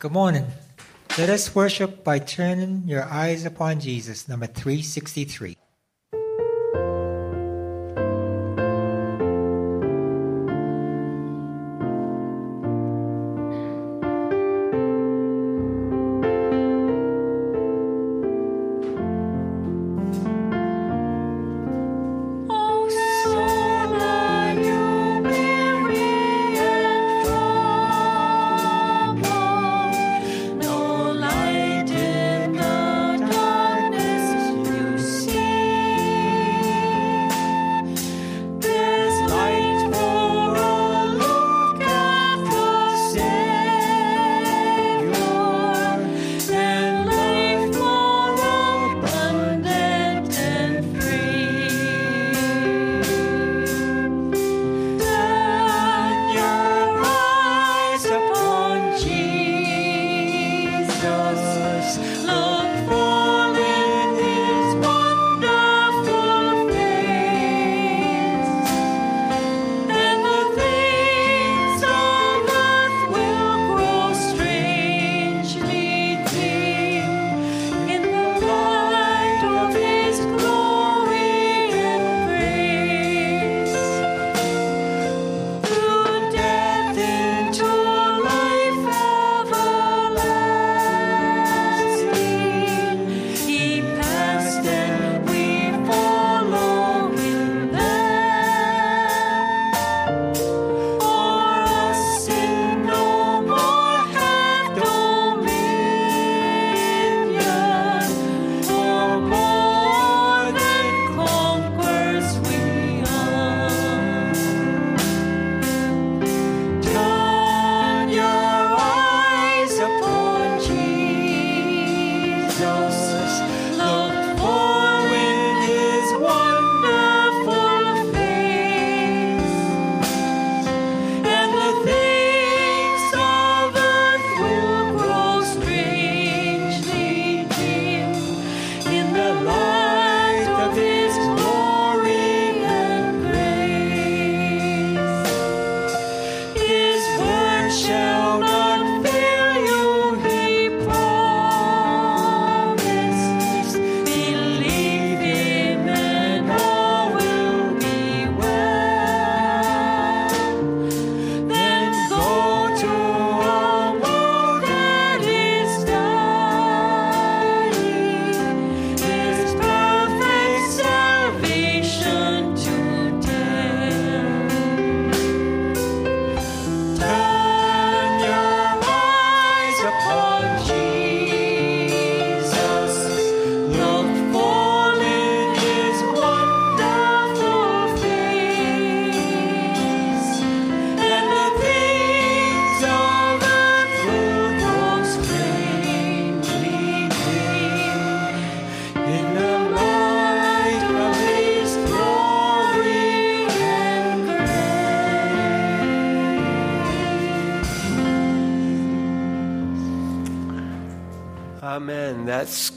Good morning. Let us worship by turning your eyes upon Jesus, number 363.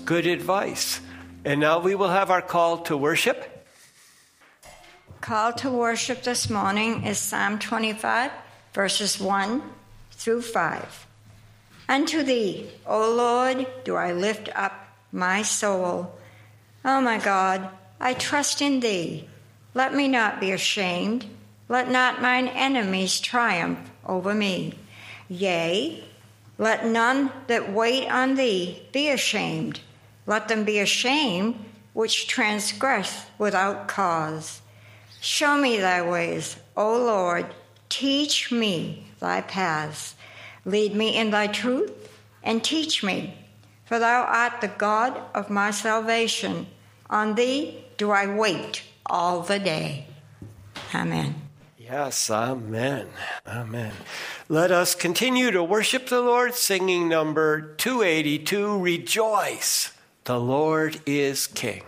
Good advice. And now we will have our call to worship. Call to worship this morning is Psalm 25, verses 1 through 5. Unto thee, O Lord, do I lift up my soul. O my God, I trust in thee. Let me not be ashamed. Let not mine enemies triumph over me. Yea, let none that wait on thee be ashamed. Let them be ashamed which transgress without cause. Show me thy ways, O Lord. Teach me thy paths. Lead me in thy truth and teach me. For thou art the God of my salvation. On thee do I wait all the day. Amen. Yes, amen. Amen. Let us continue to worship the Lord, singing number 282 Rejoice, the Lord is King.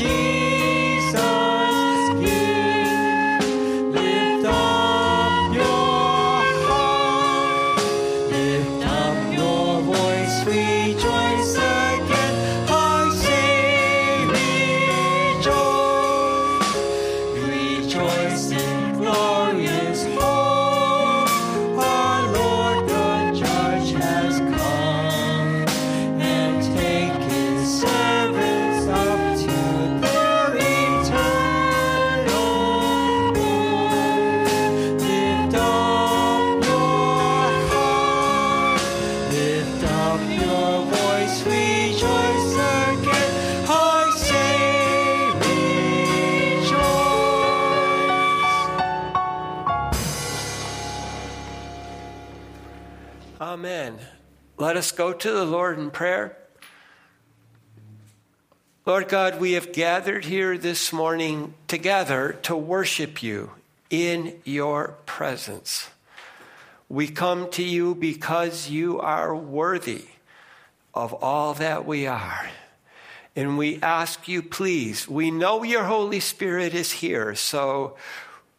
aqui. Let us go to the Lord in prayer. Lord God, we have gathered here this morning together to worship you in your presence. We come to you because you are worthy of all that we are. And we ask you, please, we know your Holy Spirit is here, so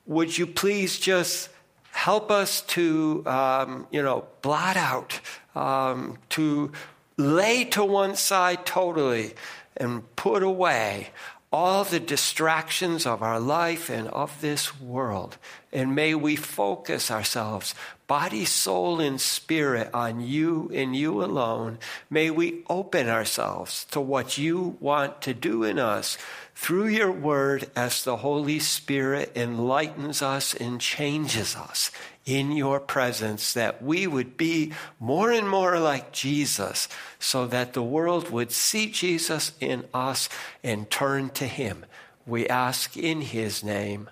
would you please just help us to, um, you know, blot out, um, to lay to one side totally and put away all the distractions of our life and of this world. And may we focus ourselves, body, soul, and spirit, on you and you alone. May we open ourselves to what you want to do in us through your word as the Holy Spirit enlightens us and changes us in your presence, that we would be more and more like Jesus, so that the world would see Jesus in us and turn to him. We ask in his name.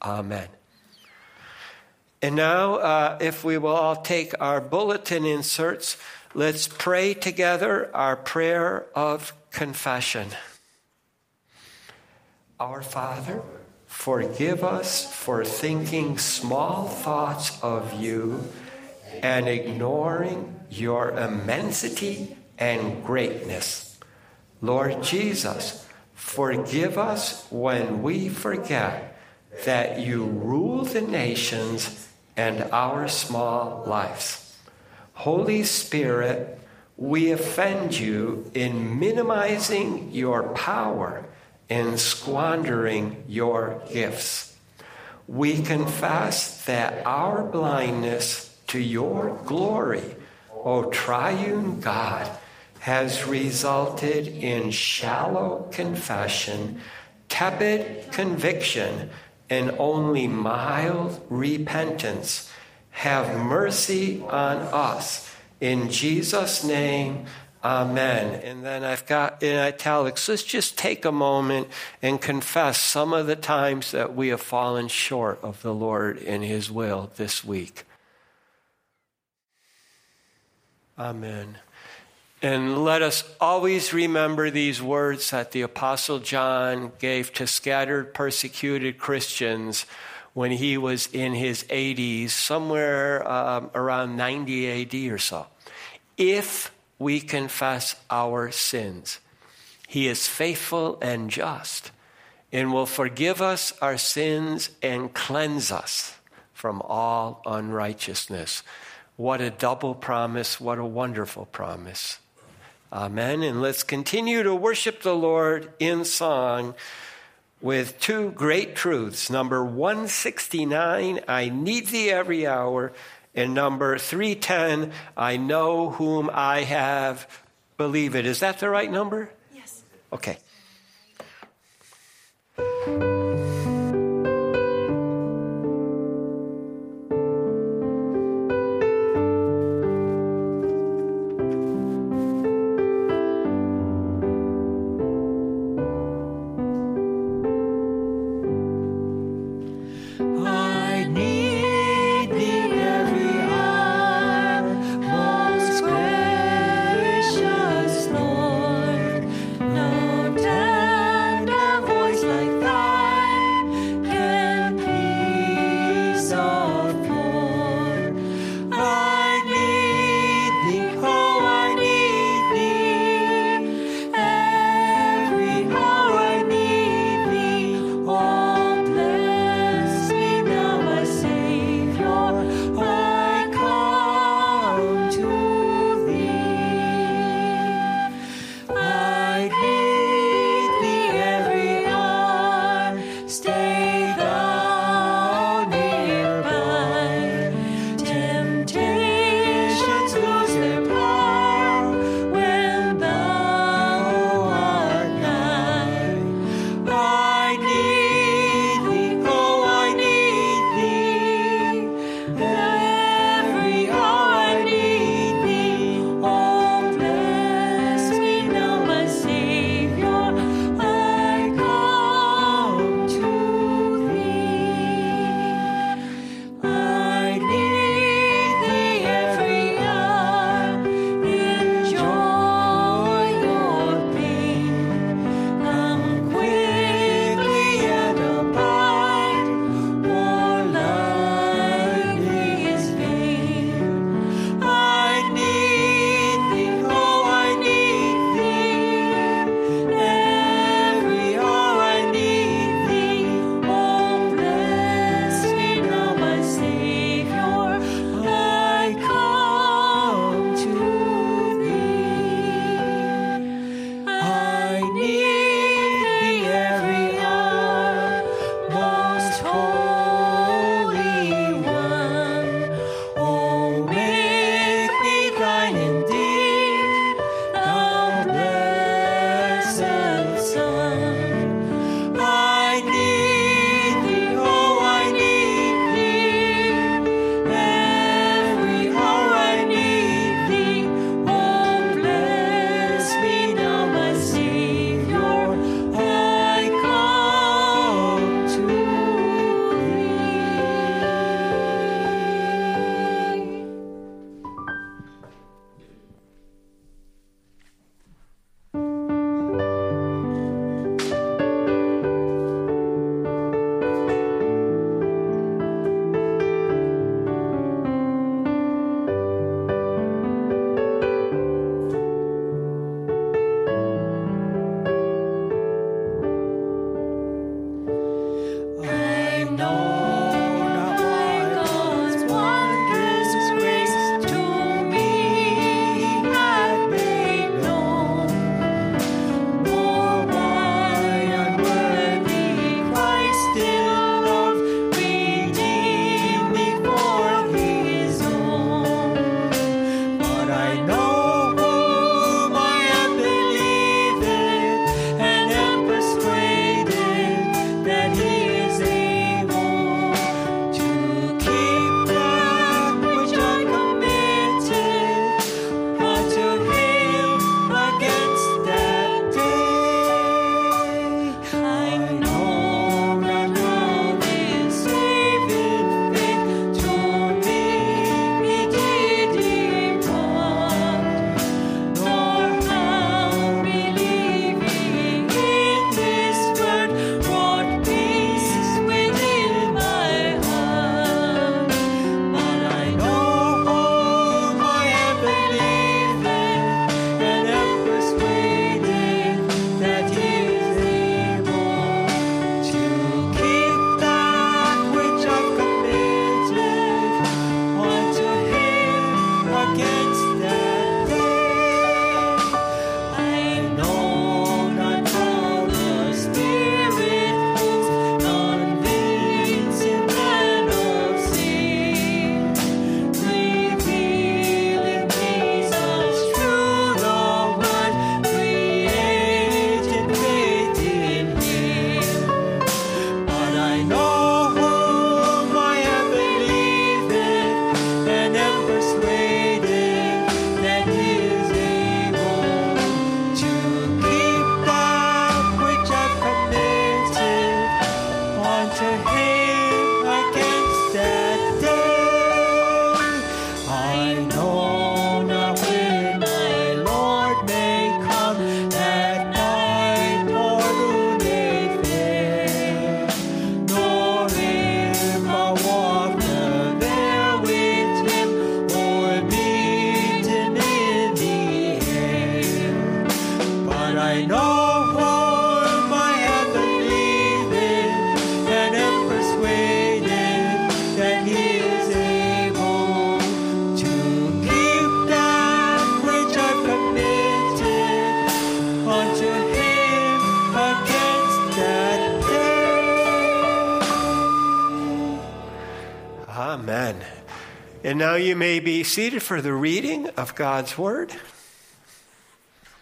Amen. And now, uh, if we will all take our bulletin inserts, let's pray together our prayer of confession. Our Father, Forgive us for thinking small thoughts of you and ignoring your immensity and greatness. Lord Jesus, forgive us when we forget that you rule the nations and our small lives. Holy Spirit, we offend you in minimizing your power in squandering your gifts. We confess that our blindness to your glory, O triune God, has resulted in shallow confession, tepid conviction, and only mild repentance. Have mercy on us. In Jesus' name, Amen. And then I've got in italics, let's just take a moment and confess some of the times that we have fallen short of the Lord in His will this week. Amen. And let us always remember these words that the Apostle John gave to scattered, persecuted Christians when he was in his 80s, somewhere um, around 90 AD or so. If we confess our sins. He is faithful and just and will forgive us our sins and cleanse us from all unrighteousness. What a double promise. What a wonderful promise. Amen. And let's continue to worship the Lord in song with two great truths. Number 169, I need thee every hour. And number 310, I know whom I have, believed. Is that the right number? Yes. Okay. And now you may be seated for the reading of God's Word.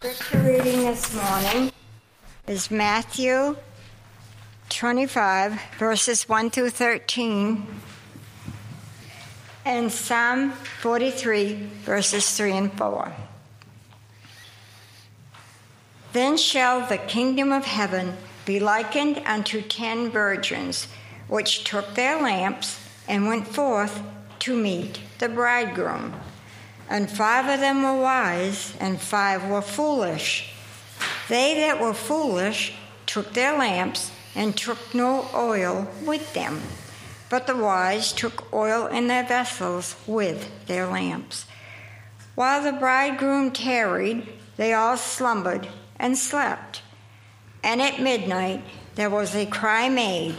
Scripture reading this morning is Matthew 25, verses 1 through 13, and Psalm 43, verses 3 and 4. Then shall the kingdom of heaven be likened unto ten virgins, which took their lamps and went forth to meet the bridegroom. And five of them were wise, and five were foolish. They that were foolish took their lamps and took no oil with them. But the wise took oil in their vessels with their lamps. While the bridegroom tarried, they all slumbered and slept. And at midnight there was a cry made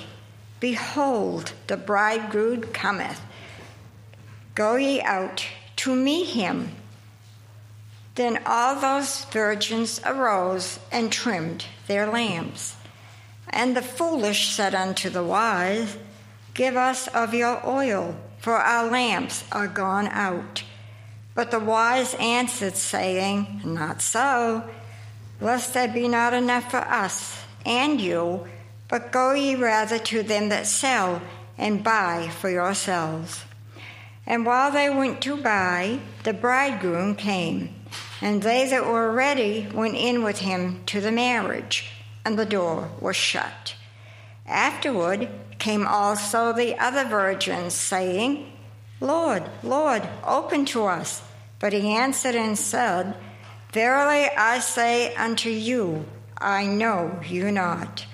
Behold, the bridegroom cometh. Go ye out to meet him. Then all those virgins arose and trimmed their lamps. And the foolish said unto the wise, Give us of your oil, for our lamps are gone out. But the wise answered, saying, Not so, lest there be not enough for us and you, but go ye rather to them that sell, and buy for yourselves. And while they went to buy, the bridegroom came, and they that were ready went in with him to the marriage, and the door was shut. Afterward came also the other virgins, saying, Lord, Lord, open to us. But he answered and said, Verily I say unto you, I know you not.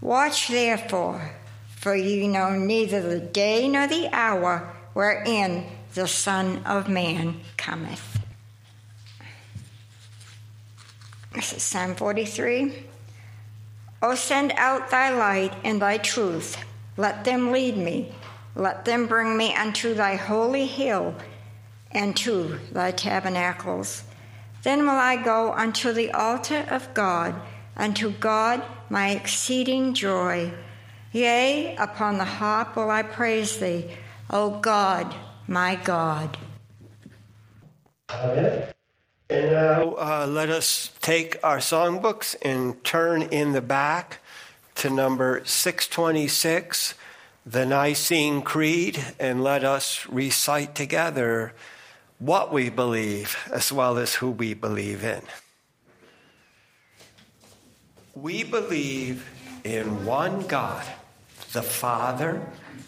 Watch therefore, for ye know neither the day nor the hour wherein the Son of Man cometh. This is Psalm 43. O send out thy light and thy truth. Let them lead me. Let them bring me unto thy holy hill and to thy tabernacles. Then will I go unto the altar of God, unto God my exceeding joy. Yea, upon the harp will I praise thee, O God, my God. Amen. And now uh, let us take our songbooks and turn in the back to number 626, the Nicene Creed, and let us recite together what we believe as well as who we believe in. We believe in one God, the Father,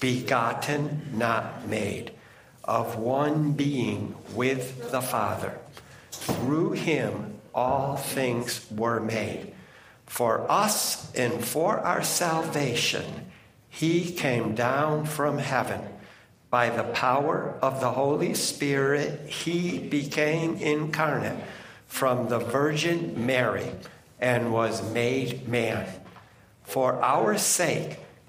begotten, not made, of one being with the Father. Through him all things were made. For us and for our salvation, he came down from heaven. By the power of the Holy Spirit, he became incarnate from the Virgin Mary and was made man. For our sake,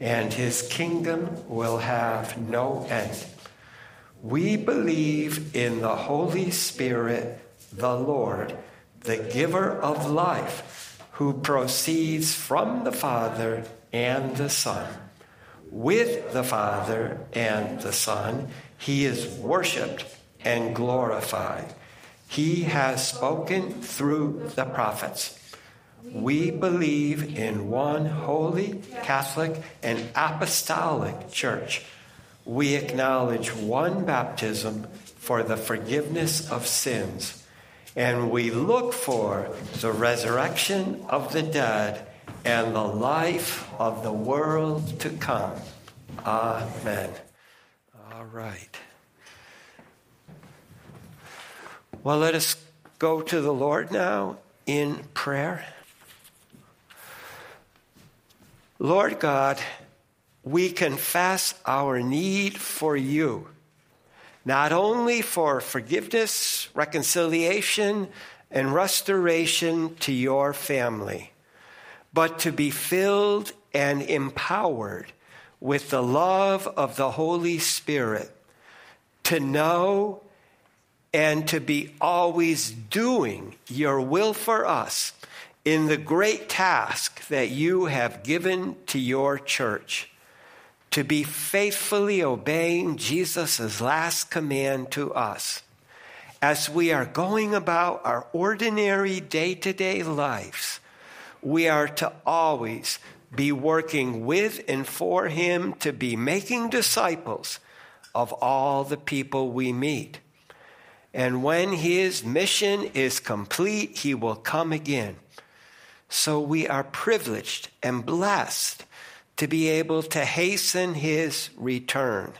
and his kingdom will have no end. We believe in the Holy Spirit, the Lord, the giver of life, who proceeds from the Father and the Son. With the Father and the Son, he is worshiped and glorified. He has spoken through the prophets. We believe in one holy, Catholic, and apostolic church. We acknowledge one baptism for the forgiveness of sins, and we look for the resurrection of the dead and the life of the world to come. Amen. All right. Well, let us go to the Lord now in prayer. Lord God, we confess our need for you, not only for forgiveness, reconciliation, and restoration to your family, but to be filled and empowered with the love of the Holy Spirit, to know and to be always doing your will for us in the great task that you have given to your church to be faithfully obeying Jesus' last command to us as we are going about our ordinary day to day lives. We are to always be working with and for Him to be making disciples of all the people we meet. And when His mission is complete, He will come again. So we are privileged and blessed to be able to hasten His return.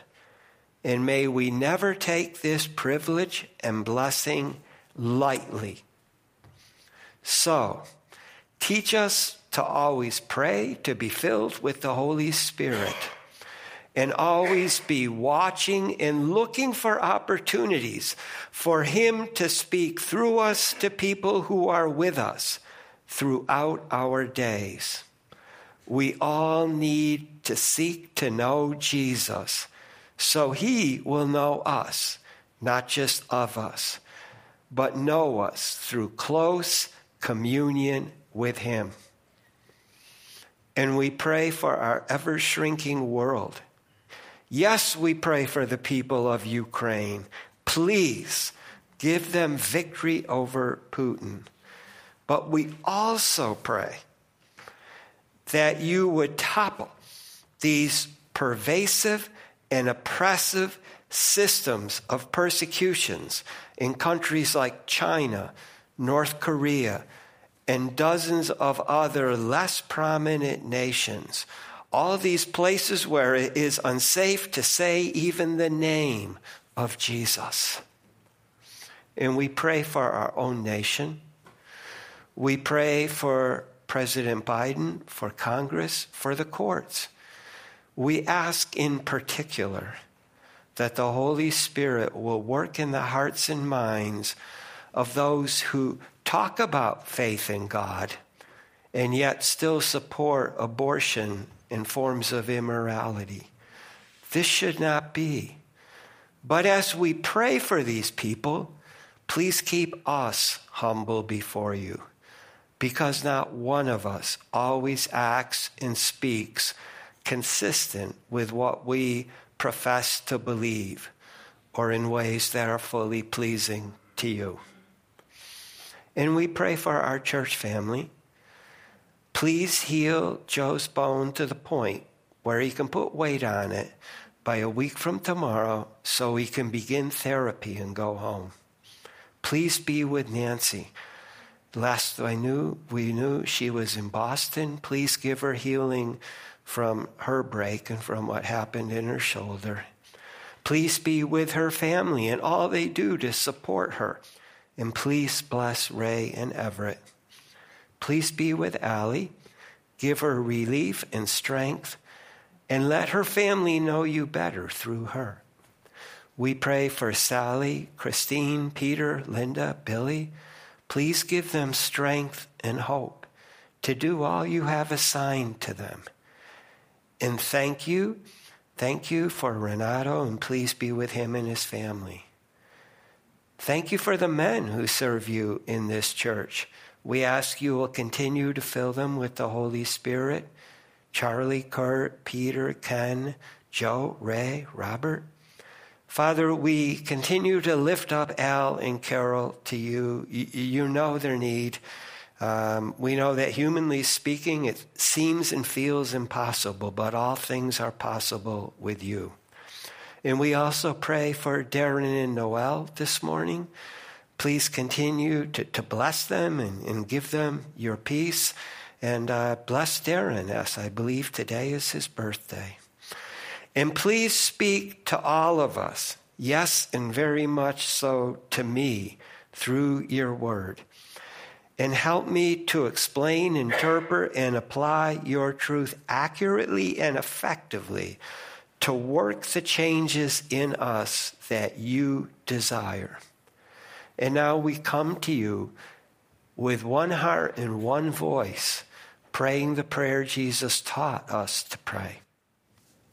And may we never take this privilege and blessing lightly. So, teach us to always pray, to be filled with the Holy Spirit, and always be watching and looking for opportunities for Him to speak through us to people who are with us throughout our days. We all need to seek to know Jesus so He will know us, not just of us, but know us through close communion with Him. And we pray for our ever shrinking world. Yes, we pray for the people of Ukraine. Please give them victory over Putin. But we also pray that you would topple these pervasive and oppressive systems of persecutions in countries like China, North Korea, and dozens of other less prominent nations. All these places where it is unsafe to say even the name of Jesus. And we pray for our own nation. We pray for President Biden, for Congress, for the courts. We ask in particular that the Holy Spirit will work in the hearts and minds of those who talk about faith in God and yet still support abortion and forms of immorality. This should not be. But as we pray for these people, please keep us humble before you, because not one of us always acts and speaks consistent with what we profess to believe or in ways that are fully pleasing to you. And we pray for our church family. Please heal Joe's bone to the point where he can put weight on it by a week from tomorrow so he can begin therapy and go home. Please be with Nancy. Last I knew, we knew she was in Boston. Please give her healing from her break and from what happened in her shoulder. Please be with her family and all they do to support her. And please bless Ray and Everett. Please be with Allie. Give her relief and strength. And let her family know you better through her. We pray for Sally, Christine, Peter, Linda, Billy. Please give them strength and hope to do all you have assigned to them. And thank you, thank you for Renato, and please be with him and his family. Thank you for the men who serve you in this church. We ask you will continue to fill them with the Holy Spirit. Charlie, Kurt, Peter, Ken, Joe, Ray, Robert. Father, we continue to lift up Al and Carol to you. You know their need. Um, we know that humanly speaking, it seems and feels impossible, but all things are possible with you. And we also pray for Darren and Noel this morning. Please continue to, to bless them and, and give them your peace. And uh, bless Darren, as I believe today is his birthday. And please speak to all of us, yes, and very much so to me, through your word and help me to explain, interpret, and apply your truth accurately and effectively to work the changes in us that you desire. And now we come to you with one heart and one voice, praying the prayer Jesus taught us to pray.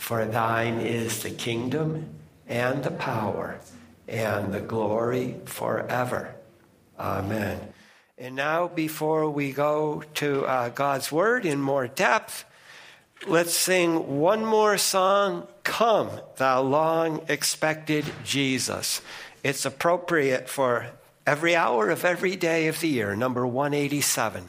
For thine is the kingdom and the power and the glory forever. Amen. And now, before we go to uh, God's Word in more depth, let's sing one more song Come, Thou Long Expected Jesus. It's appropriate for every hour of every day of the year, number 187.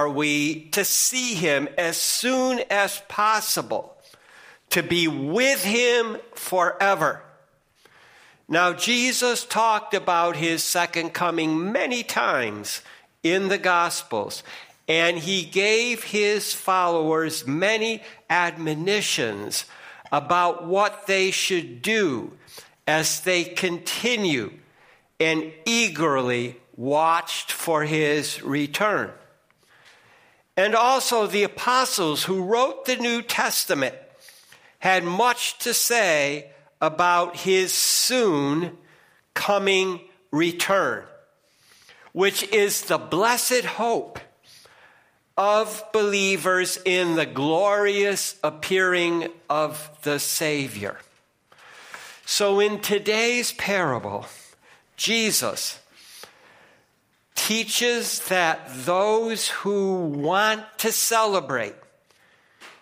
Are we to see him as soon as possible, to be with him forever. Now, Jesus talked about his second coming many times in the Gospels, and he gave his followers many admonitions about what they should do as they continue and eagerly watched for his return. And also, the apostles who wrote the New Testament had much to say about his soon coming return, which is the blessed hope of believers in the glorious appearing of the Savior. So, in today's parable, Jesus teaches that those who want to celebrate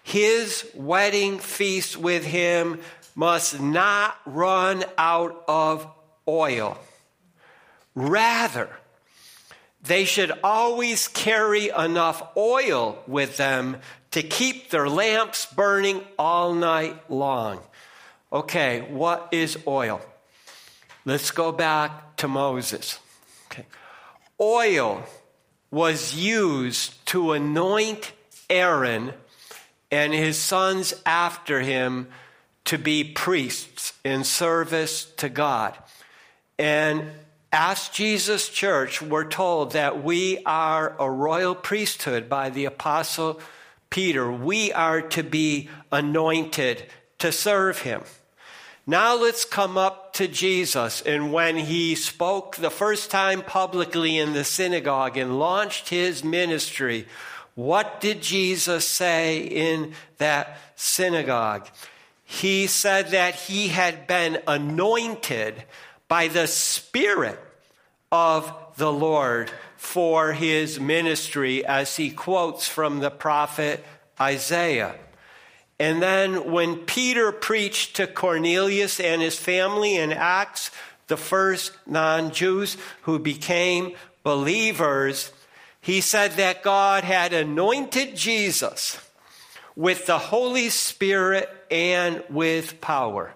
his wedding feast with him must not run out of oil. Rather, they should always carry enough oil with them to keep their lamps burning all night long. Okay, what is oil? Let's go back to Moses. Oil was used to anoint Aaron and his sons after him to be priests in service to God. And as Jesus Church, we're told that we are a royal priesthood by the Apostle Peter. We are to be anointed to serve him. Now let's come up to Jesus. And when he spoke the first time publicly in the synagogue and launched his ministry, what did Jesus say in that synagogue? He said that he had been anointed by the Spirit of the Lord for his ministry, as he quotes from the prophet Isaiah. And then when Peter preached to Cornelius and his family in Acts, the first non Jews who became believers, he said that God had anointed Jesus with the Holy Spirit and with power.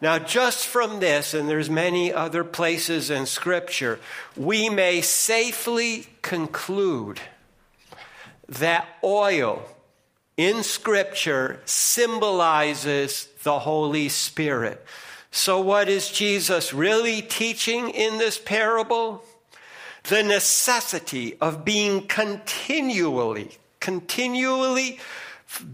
Now, just from this, and there's many other places in Scripture, we may safely conclude that oil in Scripture symbolizes the Holy Spirit. So, what is Jesus really teaching in this parable? The necessity of being continually, continually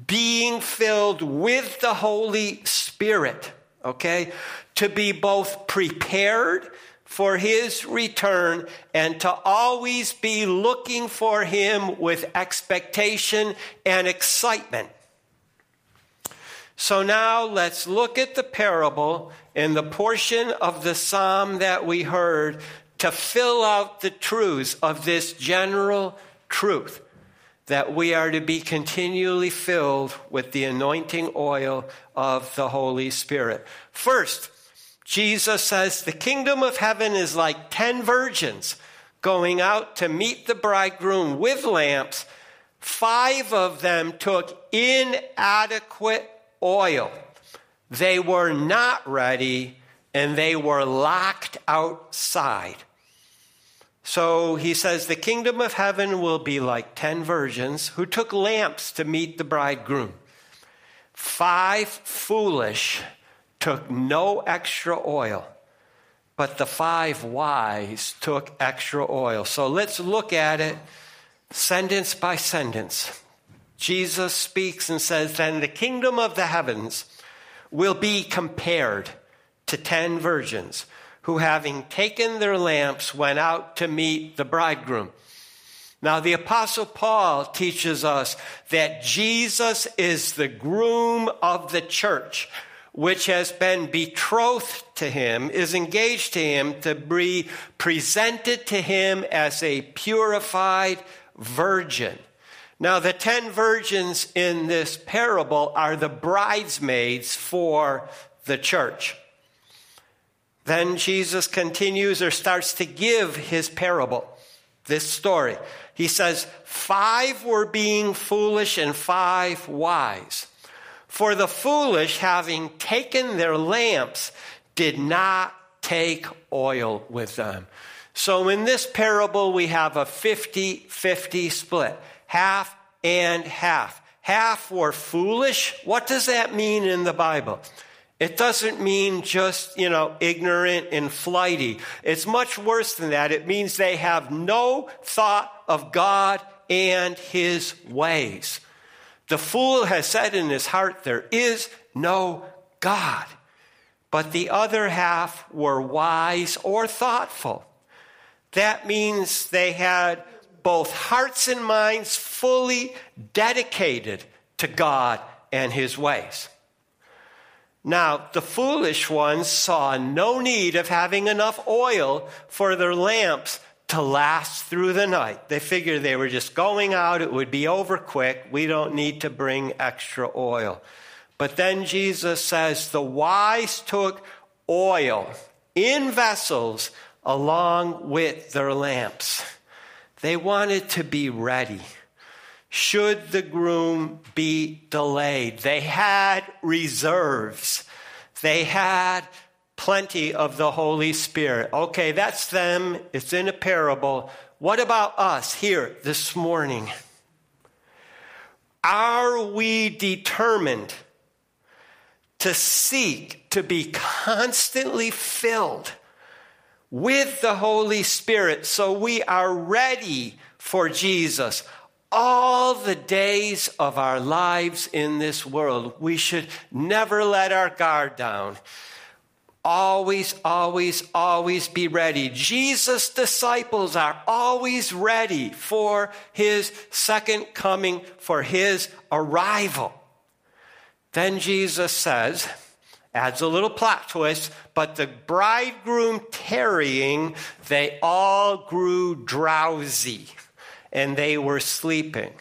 being filled with the Holy Spirit okay? To be both prepared for his return and to always be looking for him with expectation and excitement. So now let's look at the parable in the portion of the psalm that we heard to fill out the truths of this general truth that we are to be continually filled with the anointing oil of the Holy Spirit. First, Jesus says the kingdom of heaven is like 10 virgins going out to meet the bridegroom with lamps. Five of them took inadequate oil. They were not ready and they were locked outside. So he says, The kingdom of heaven will be like ten virgins who took lamps to meet the bridegroom. Five foolish took no extra oil, but the five wise took extra oil. So let's look at it sentence by sentence. Jesus speaks and says, Then the kingdom of the heavens will be compared to ten virgins who, having taken their lamps, went out to meet the bridegroom. Now, the Apostle Paul teaches us that Jesus is the groom of the church, which has been betrothed to him, is engaged to him to be presented to him as a purified virgin. Now, the ten virgins in this parable are the bridesmaids for the church. Then Jesus continues or starts to give his parable, this story. He says, Five were being foolish and five wise. For the foolish, having taken their lamps, did not take oil with them. So in this parable, we have a 50 50 split, half and half. half were foolish. What does that mean in the Bible? It doesn't mean just, you know, ignorant and flighty. It's much worse than that. It means they have no thought of God and his ways. The fool has said in his heart, There is no God. But the other half were wise or thoughtful. That means they had both hearts and minds fully dedicated to God and his ways. Now, the foolish ones saw no need of having enough oil for their lamps to last through the night. They figured they were just going out, it would be over quick. We don't need to bring extra oil. But then Jesus says the wise took oil in vessels along with their lamps. They wanted to be ready. Should the groom be delayed? They had reserves. They had plenty of the Holy Spirit. Okay, that's them. It's in a parable. What about us here this morning? Are we determined to seek to be constantly filled with the Holy Spirit so we are ready for Jesus? all the days of our lives in this world. We should never let our guard down. Always, always, always be ready. Jesus' disciples are always ready for his second coming, for his arrival. Then Jesus says, adds a little plot twist, but the bridegroom tarrying, they all grew drowsy and they were sleeping.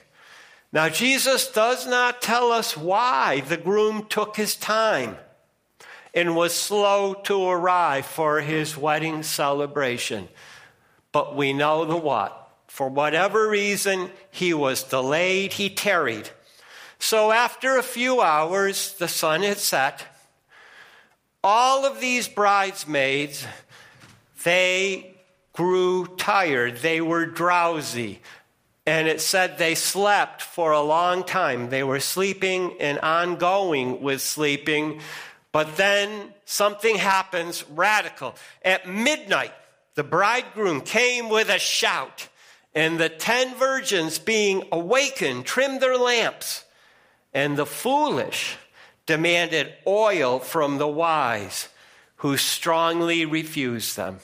Now, Jesus does not tell us why the groom took his time and was slow to arrive for his wedding celebration. But we know the what. For whatever reason, he was delayed, he tarried. So after a few hours, the sun had set. All of these bridesmaids, they grew tired. They were drowsy. And it said they slept for a long time. They were sleeping and ongoing with sleeping. But then something happens radical. At midnight, the bridegroom came with a shout, and the ten virgins, being awakened, trimmed their lamps. And the foolish demanded oil from the wise, who strongly refused them.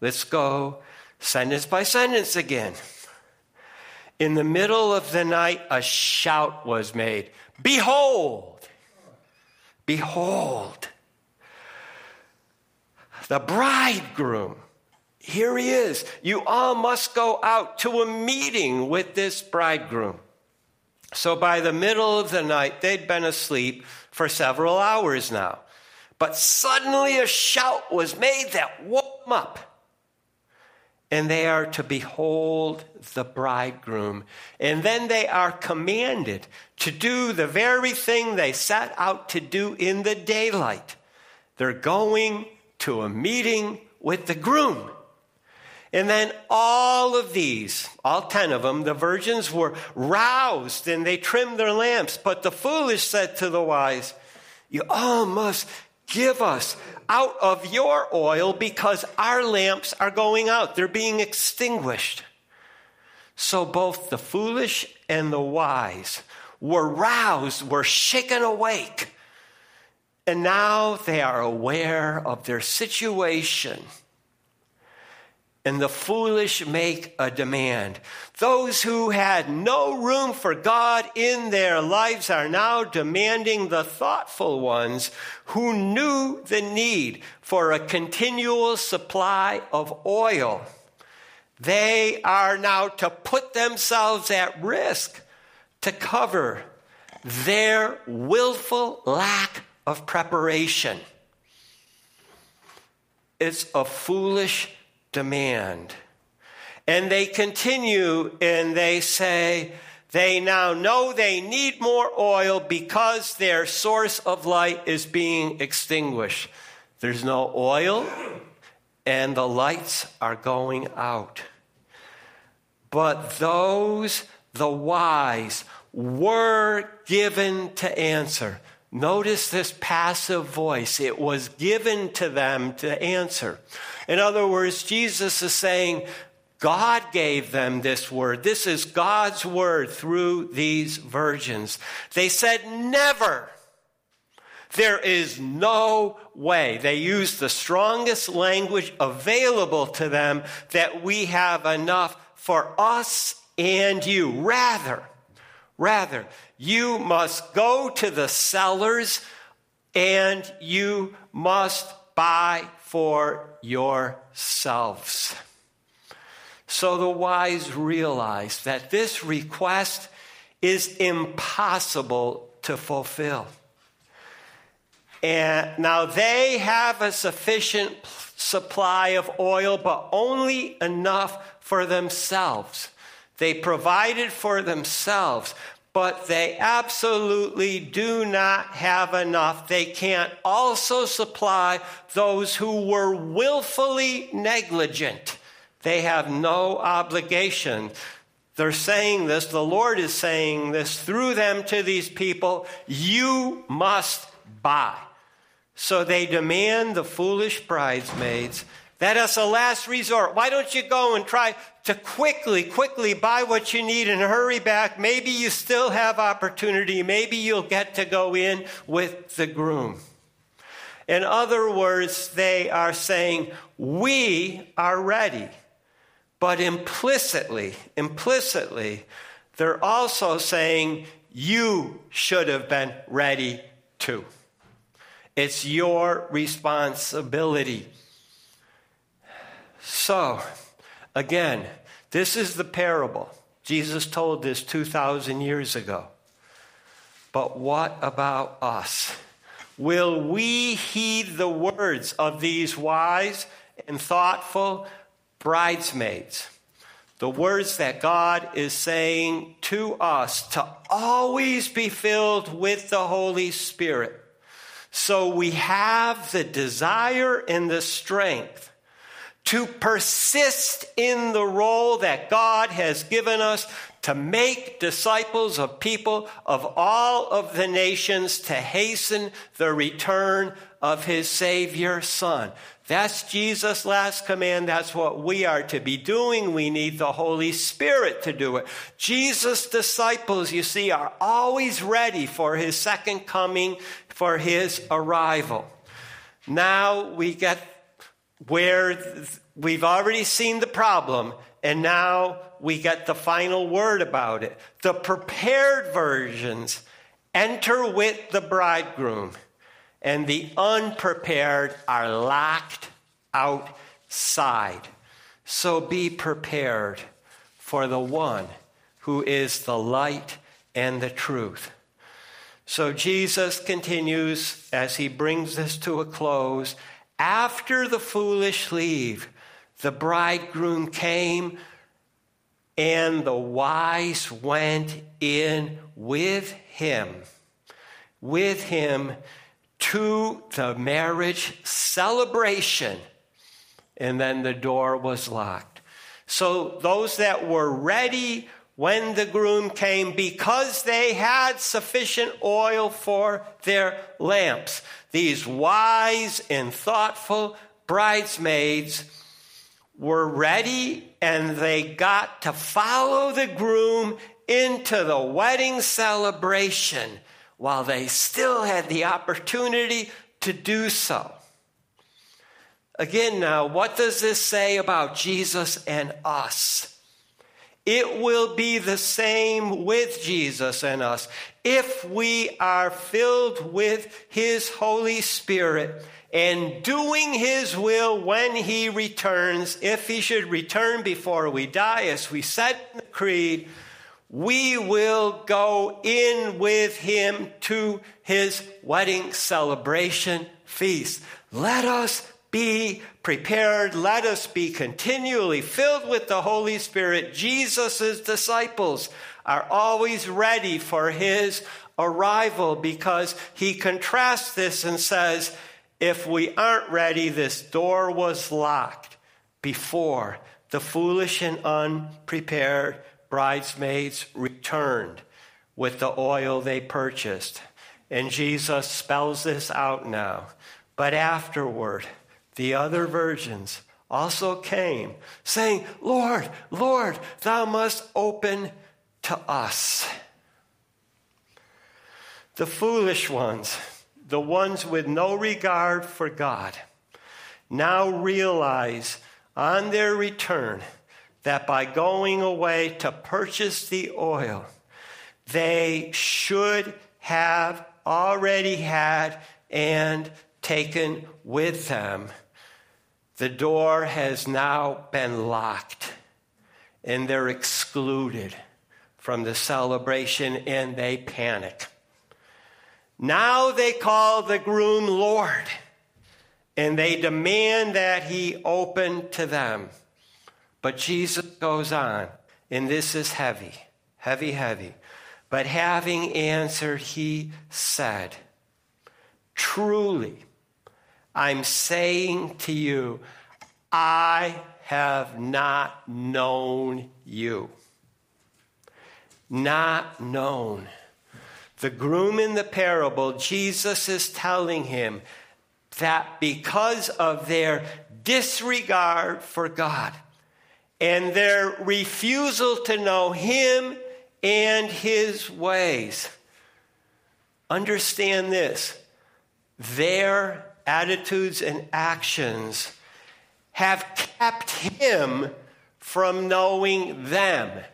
Let's go sentence by sentence again. In the middle of the night, a shout was made Behold! Behold! The bridegroom. Here he is. You all must go out to a meeting with this bridegroom. So by the middle of the night, they'd been asleep for several hours now. But suddenly a shout was made that woke them up and they are to behold the bridegroom. And then they are commanded to do the very thing they set out to do in the daylight. They're going to a meeting with the groom. And then all of these, all ten of them, the virgins were roused and they trimmed their lamps. But the foolish said to the wise, You all must give us out of your oil because our lamps are going out. They're being extinguished. So both the foolish and the wise were roused, were shaken awake. And now they are aware of their situation and the foolish make a demand. Those who had no room for God in their lives are now demanding the thoughtful ones who knew the need for a continual supply of oil. They are now to put themselves at risk to cover their willful lack of preparation. It's a foolish demand. And they continue and they say, they now know they need more oil because their source of light is being extinguished. There's no oil, and the lights are going out. But those, the wise, were given to answer. Notice this passive voice. It was given to them to answer. In other words, Jesus is saying, God gave them this word. This is God's word through these virgins. They said, never. There is no way. They used the strongest language available to them that we have enough for us and you. Rather, rather, you must go to the sellers and you must buy for yourselves. So the wise realize that this request is impossible to fulfill. And now they have a sufficient supply of oil, but only enough for themselves. They provided for themselves, but they absolutely do not have enough. They can't also supply those who were willfully negligent. They have no obligation. They're saying this, the Lord is saying this through them to these people you must buy. So they demand the foolish bridesmaids that as a last resort, why don't you go and try to quickly, quickly buy what you need and hurry back? Maybe you still have opportunity. Maybe you'll get to go in with the groom. In other words, they are saying, We are ready. But implicitly, implicitly, they're also saying, You should have been ready too. It's your responsibility. So, again, this is the parable. Jesus told this 2,000 years ago. But what about us? Will we heed the words of these wise and thoughtful bridesmaids? The words that God is saying to us to always be filled with the Holy Spirit. So we have the desire and the strength to persist in the role that God has given us to make disciples of people of all of the nations to hasten the return of his Savior Son. That's Jesus' last command. That's what we are to be doing. We need the Holy Spirit to do it. Jesus' disciples, you see, are always ready for his second coming, for his arrival. Now we get where we've already seen the problem, and now we get the final word about it. The prepared versions enter with the bridegroom, and the unprepared are locked outside. So be prepared for the one who is the light and the truth. So Jesus continues as he brings this to a close after the foolish leave, the bridegroom came and the wise went in with him, with him to the marriage celebration. And then the door was locked. So those that were ready when the groom came because they had sufficient oil for their lamps. These wise and thoughtful bridesmaids were ready and they got to follow the groom into the wedding celebration while they still had the opportunity to do so. Again, now, what does this say about Jesus and us? It will be the same with Jesus and us. If we are filled with His Holy Spirit and doing His will when He returns, if He should return before we die, as we said in the Creed, we will go in with Him to His wedding celebration feast. Let us be prepared. Let us be continually filled with the Holy Spirit. Jesus' disciples are always ready for his arrival because he contrasts this and says, if we aren't ready, this door was locked before the foolish and unprepared bridesmaids returned with the oil they purchased. And Jesus spells this out now. But afterward, the other virgins also came, saying, Lord, Lord, thou must open to us. The foolish ones, the ones with no regard for God, now realize on their return that by going away to purchase the oil, they should have already had and taken with them. The door has now been locked and they're excluded from the celebration and they panic. Now they call the groom Lord and they demand that he open to them. But Jesus goes on, and this is heavy, heavy, heavy. But having answered, he said, Truly, I'm saying to you, I have not known you. Not known. The groom in the parable, Jesus is telling him that because of their disregard for God and their refusal to know Him and His ways, understand this their attitudes and actions have kept Him from knowing them.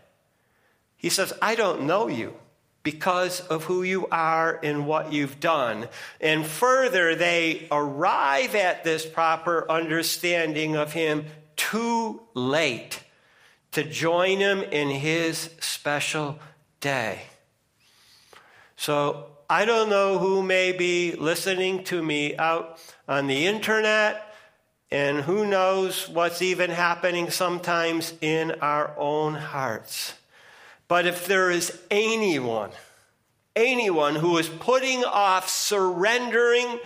He says, I don't know you because of who you are and what you've done. And further, they arrive at this proper understanding of Him too late to join Him in His special day. So I don't know who may be listening to me out on the internet, and who knows what's even happening sometimes in our own hearts. But if there is anyone, anyone who is putting off surrendering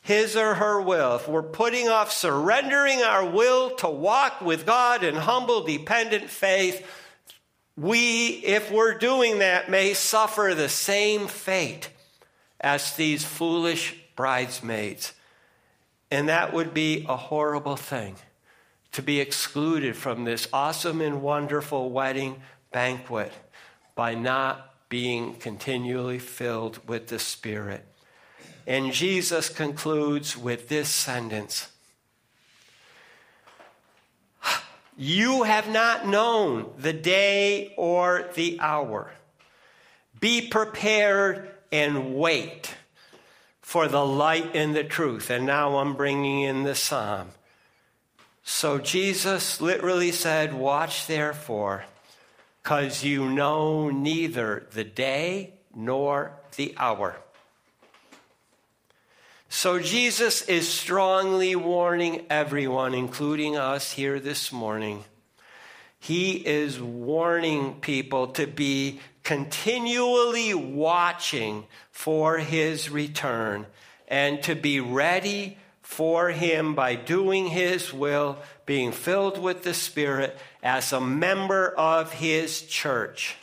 his or her will, if we're putting off surrendering our will to walk with God in humble, dependent faith, we, if we're doing that, may suffer the same fate as these foolish bridesmaids. And that would be a horrible thing to be excluded from this awesome and wonderful wedding banquet by not being continually filled with the Spirit. And Jesus concludes with this sentence You have not known the day or the hour. Be prepared and wait for the light and the truth. And now I'm bringing in the psalm. So Jesus literally said, Watch therefore because you know neither the day nor the hour. So Jesus is strongly warning everyone, including us here this morning. He is warning people to be continually watching for his return and to be ready for him by doing his will, being filled with the Spirit as a member of his church.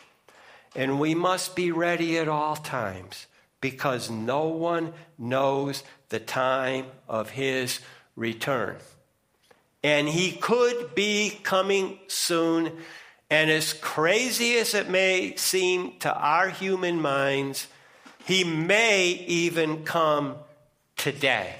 And we must be ready at all times because no one knows the time of his return. And he could be coming soon. And as crazy as it may seem to our human minds, he may even come today.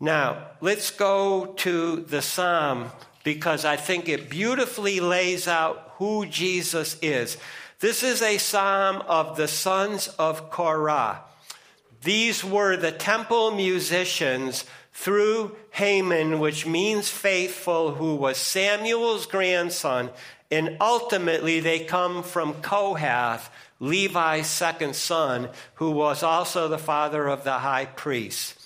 Now, let's go to the psalm because I think it beautifully lays out who Jesus is. This is a psalm of the sons of Korah. These were the temple musicians through Heman, which means faithful, who was Samuel's grandson. And ultimately, they come from Kohath, Levi's second son, who was also the father of the high priest.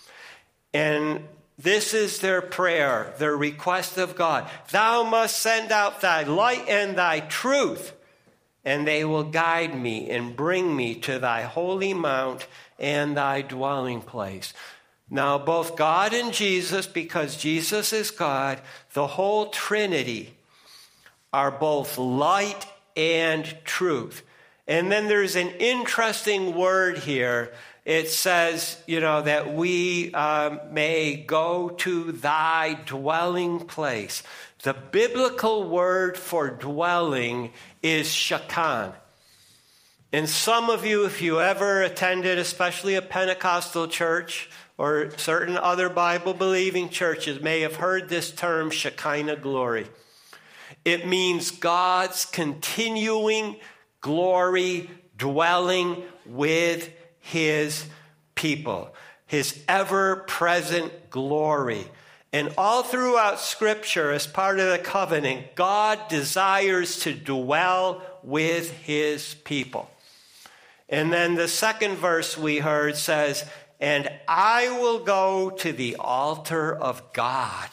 And this is their prayer, their request of God. Thou must send out thy light and thy truth, and they will guide me and bring me to thy holy mount and thy dwelling place. Now, both God and Jesus, because Jesus is God, the whole Trinity are both light and truth. And then there's an interesting word here. It says, you know, that we um, may go to thy dwelling place. The biblical word for dwelling is shakan. And some of you, if you ever attended, especially a Pentecostal church or certain other Bible believing churches, may have heard this term, Shekinah glory. It means God's continuing glory dwelling with his people, his ever present glory. And all throughout Scripture, as part of the covenant, God desires to dwell with his people. And then the second verse we heard says, And I will go to the altar of God.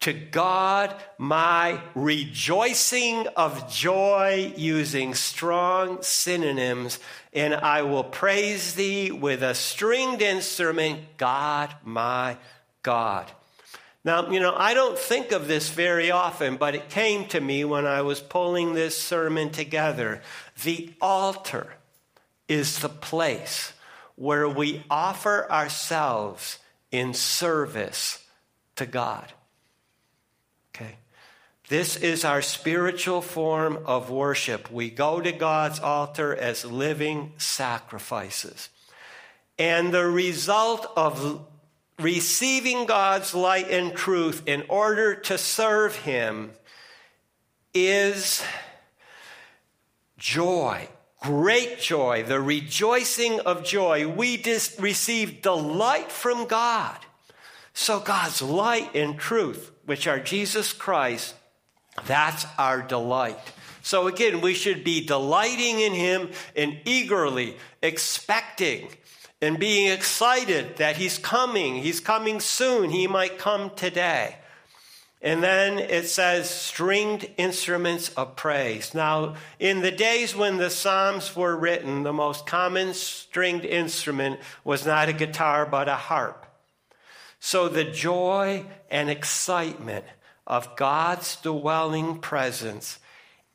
To God, my rejoicing of joy, using strong synonyms, and I will praise thee with a stringed instrument, God, my God. Now, you know, I don't think of this very often, but it came to me when I was pulling this sermon together. The altar is the place where we offer ourselves in service to God. Okay? This is our spiritual form of worship. We go to God's altar as living sacrifices. And the result of receiving God's light and truth in order to serve Him is joy, great joy, the rejoicing of joy. We dis- receive delight from God. So, God's light and truth, which are Jesus Christ, that's our delight. So, again, we should be delighting in Him and eagerly expecting and being excited that he's coming. He's coming soon. He might come today. And then it says stringed instruments of praise. Now, in the days when the Psalms were written, the most common stringed instrument was not a guitar, but a harp. So the joy and excitement of God's dwelling presence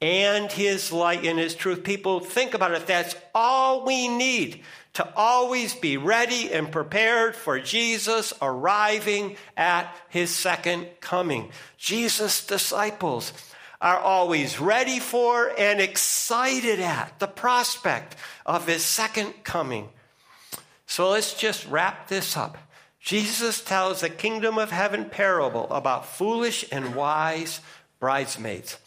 and his light and his truth. People think about it. That's all we need to always be ready and prepared for Jesus arriving at his second coming. Jesus' disciples are always ready for and excited at the prospect of his second coming. So let's just wrap this up. Jesus tells a kingdom of heaven parable about foolish and wise bridesmaids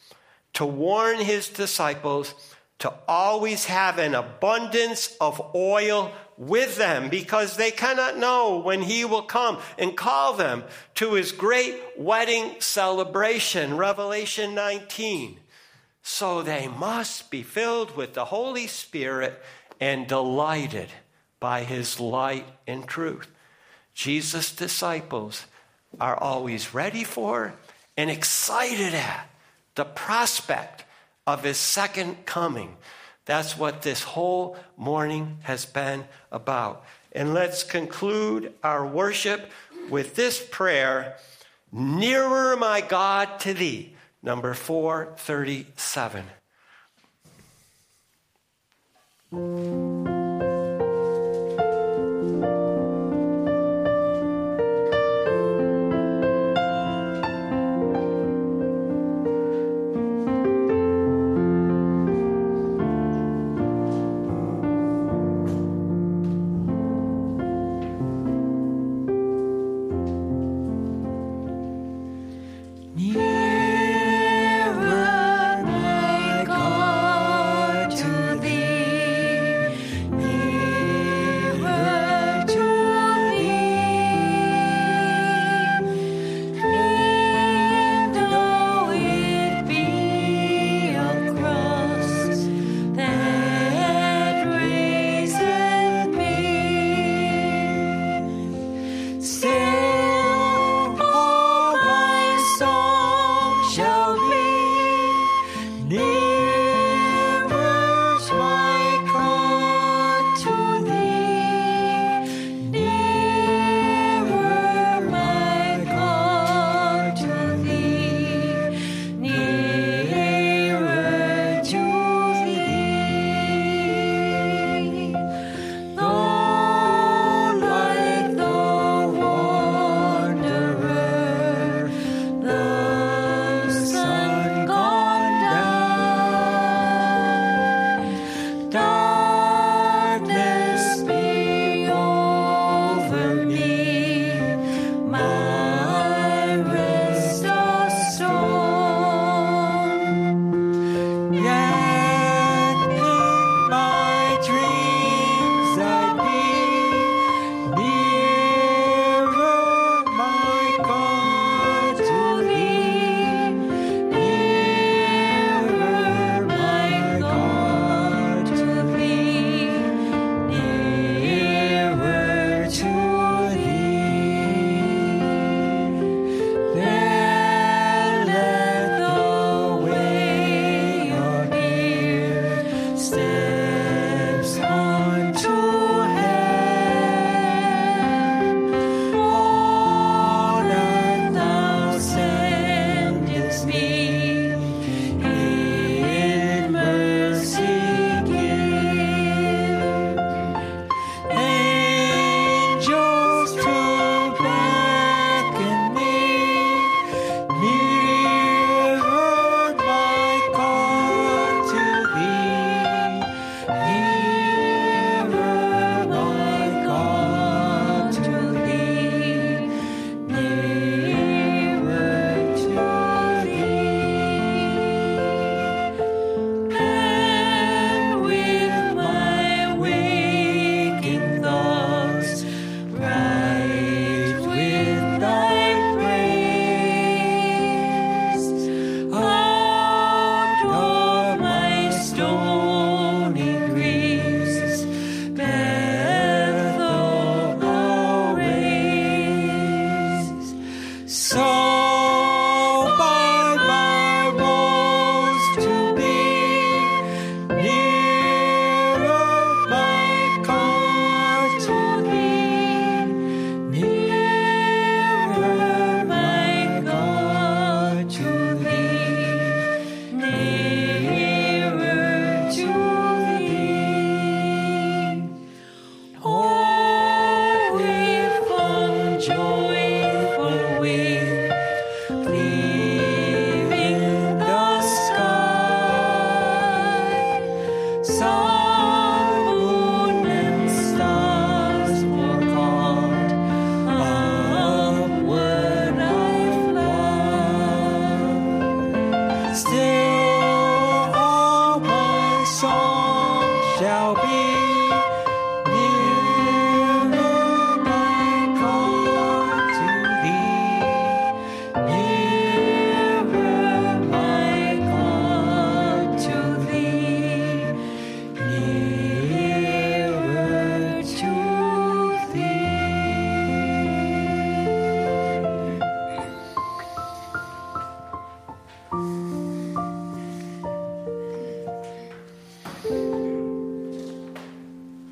to warn his disciples to always have an abundance of oil with them because they cannot know when he will come and call them to his great wedding celebration, Revelation 19. So they must be filled with the Holy Spirit and delighted by his light and truth. Jesus' disciples are always ready for and excited at the prospect of his second coming. That's what this whole morning has been about. And let's conclude our worship with this prayer Nearer, my God, to thee. Number 437.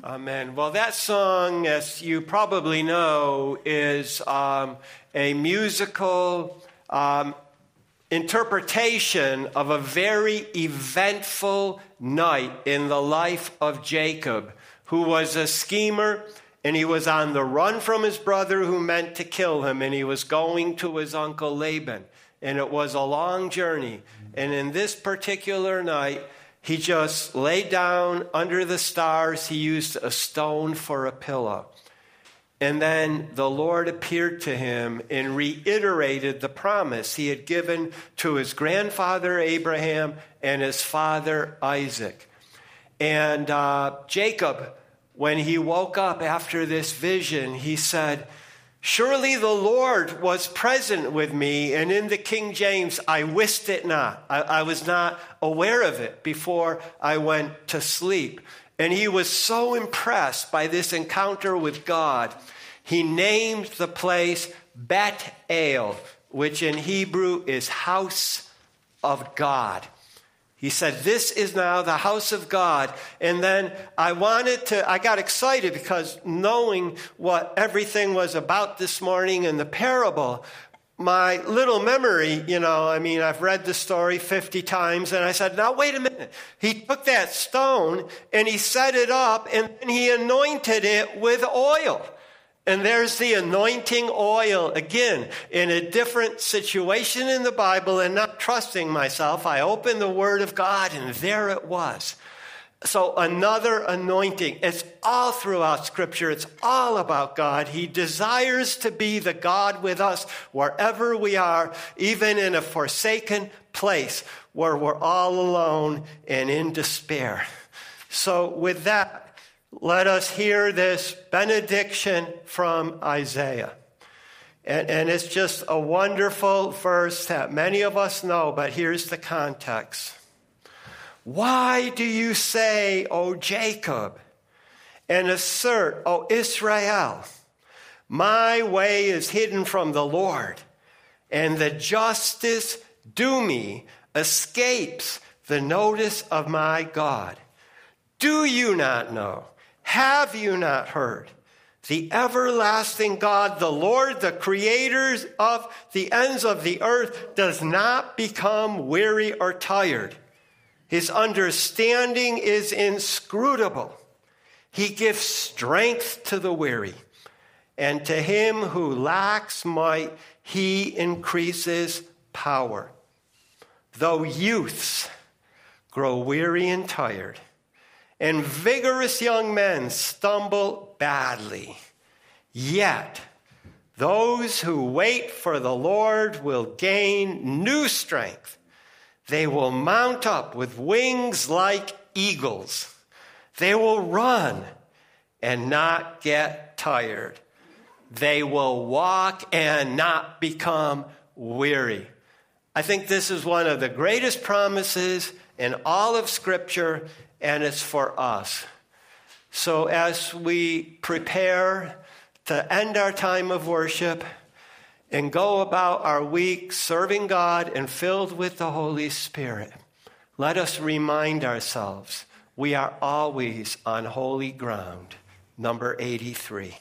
Amen. Well, that song, as you probably know, is um, a musical um, interpretation of a very eventful night in the life of Jacob, who was a schemer and he was on the run from his brother who meant to kill him, and he was going to his uncle Laban. And it was a long journey. And in this particular night, he just lay down under the stars. He used a stone for a pillow. And then the Lord appeared to him and reiterated the promise he had given to his grandfather Abraham and his father Isaac. And uh, Jacob, when he woke up after this vision, he said, Surely the Lord was present with me, and in the King James, I wist it not. I, I, was not aware of it before I went to sleep. And he was so impressed by this encounter with God, he named the place Bet El, which in Hebrew is house of God. He said, This is now the house of God. And then I wanted to, I got excited because knowing what everything was about this morning in the parable, my little memory, you know, I mean, I've read the story 50 times, and I said, now wait a minute. He took that stone and he set it up and he anointed it with oil. And there's the anointing oil again in a different situation in the Bible and not trusting myself. I opened the Word of God and there it was. So another anointing. It's all throughout Scripture. It's all about God. He desires to be the God with us wherever we are, even in a forsaken place where we're all alone and in despair. So with that, let us hear this benediction from Isaiah. And, and, it's just a wonderful verse that many of us know, but here's the context. Why do you say, O Jacob, and assert, O Israel, my way is hidden from the Lord, and the justice due me escapes the notice of my God? Do you not know? Have you not heard? The everlasting God, the Lord, the creator of the ends of the earth, does not become weary or tired. His understanding is inscrutable. He gives strength to the weary, and to him who lacks might, he increases power. Though youths grow weary and tired, and vigorous young men stumble badly. Yet, those who wait for the Lord will gain new strength. They will mount up with wings like eagles. They will run and not get tired. They will walk and not become weary. I think this is one of the greatest promises in all of Scripture and it's for us. So as we prepare to end our time of worship and go about our week serving God and filled with the Holy Spirit, let us remind ourselves we are always on holy ground. Number 83.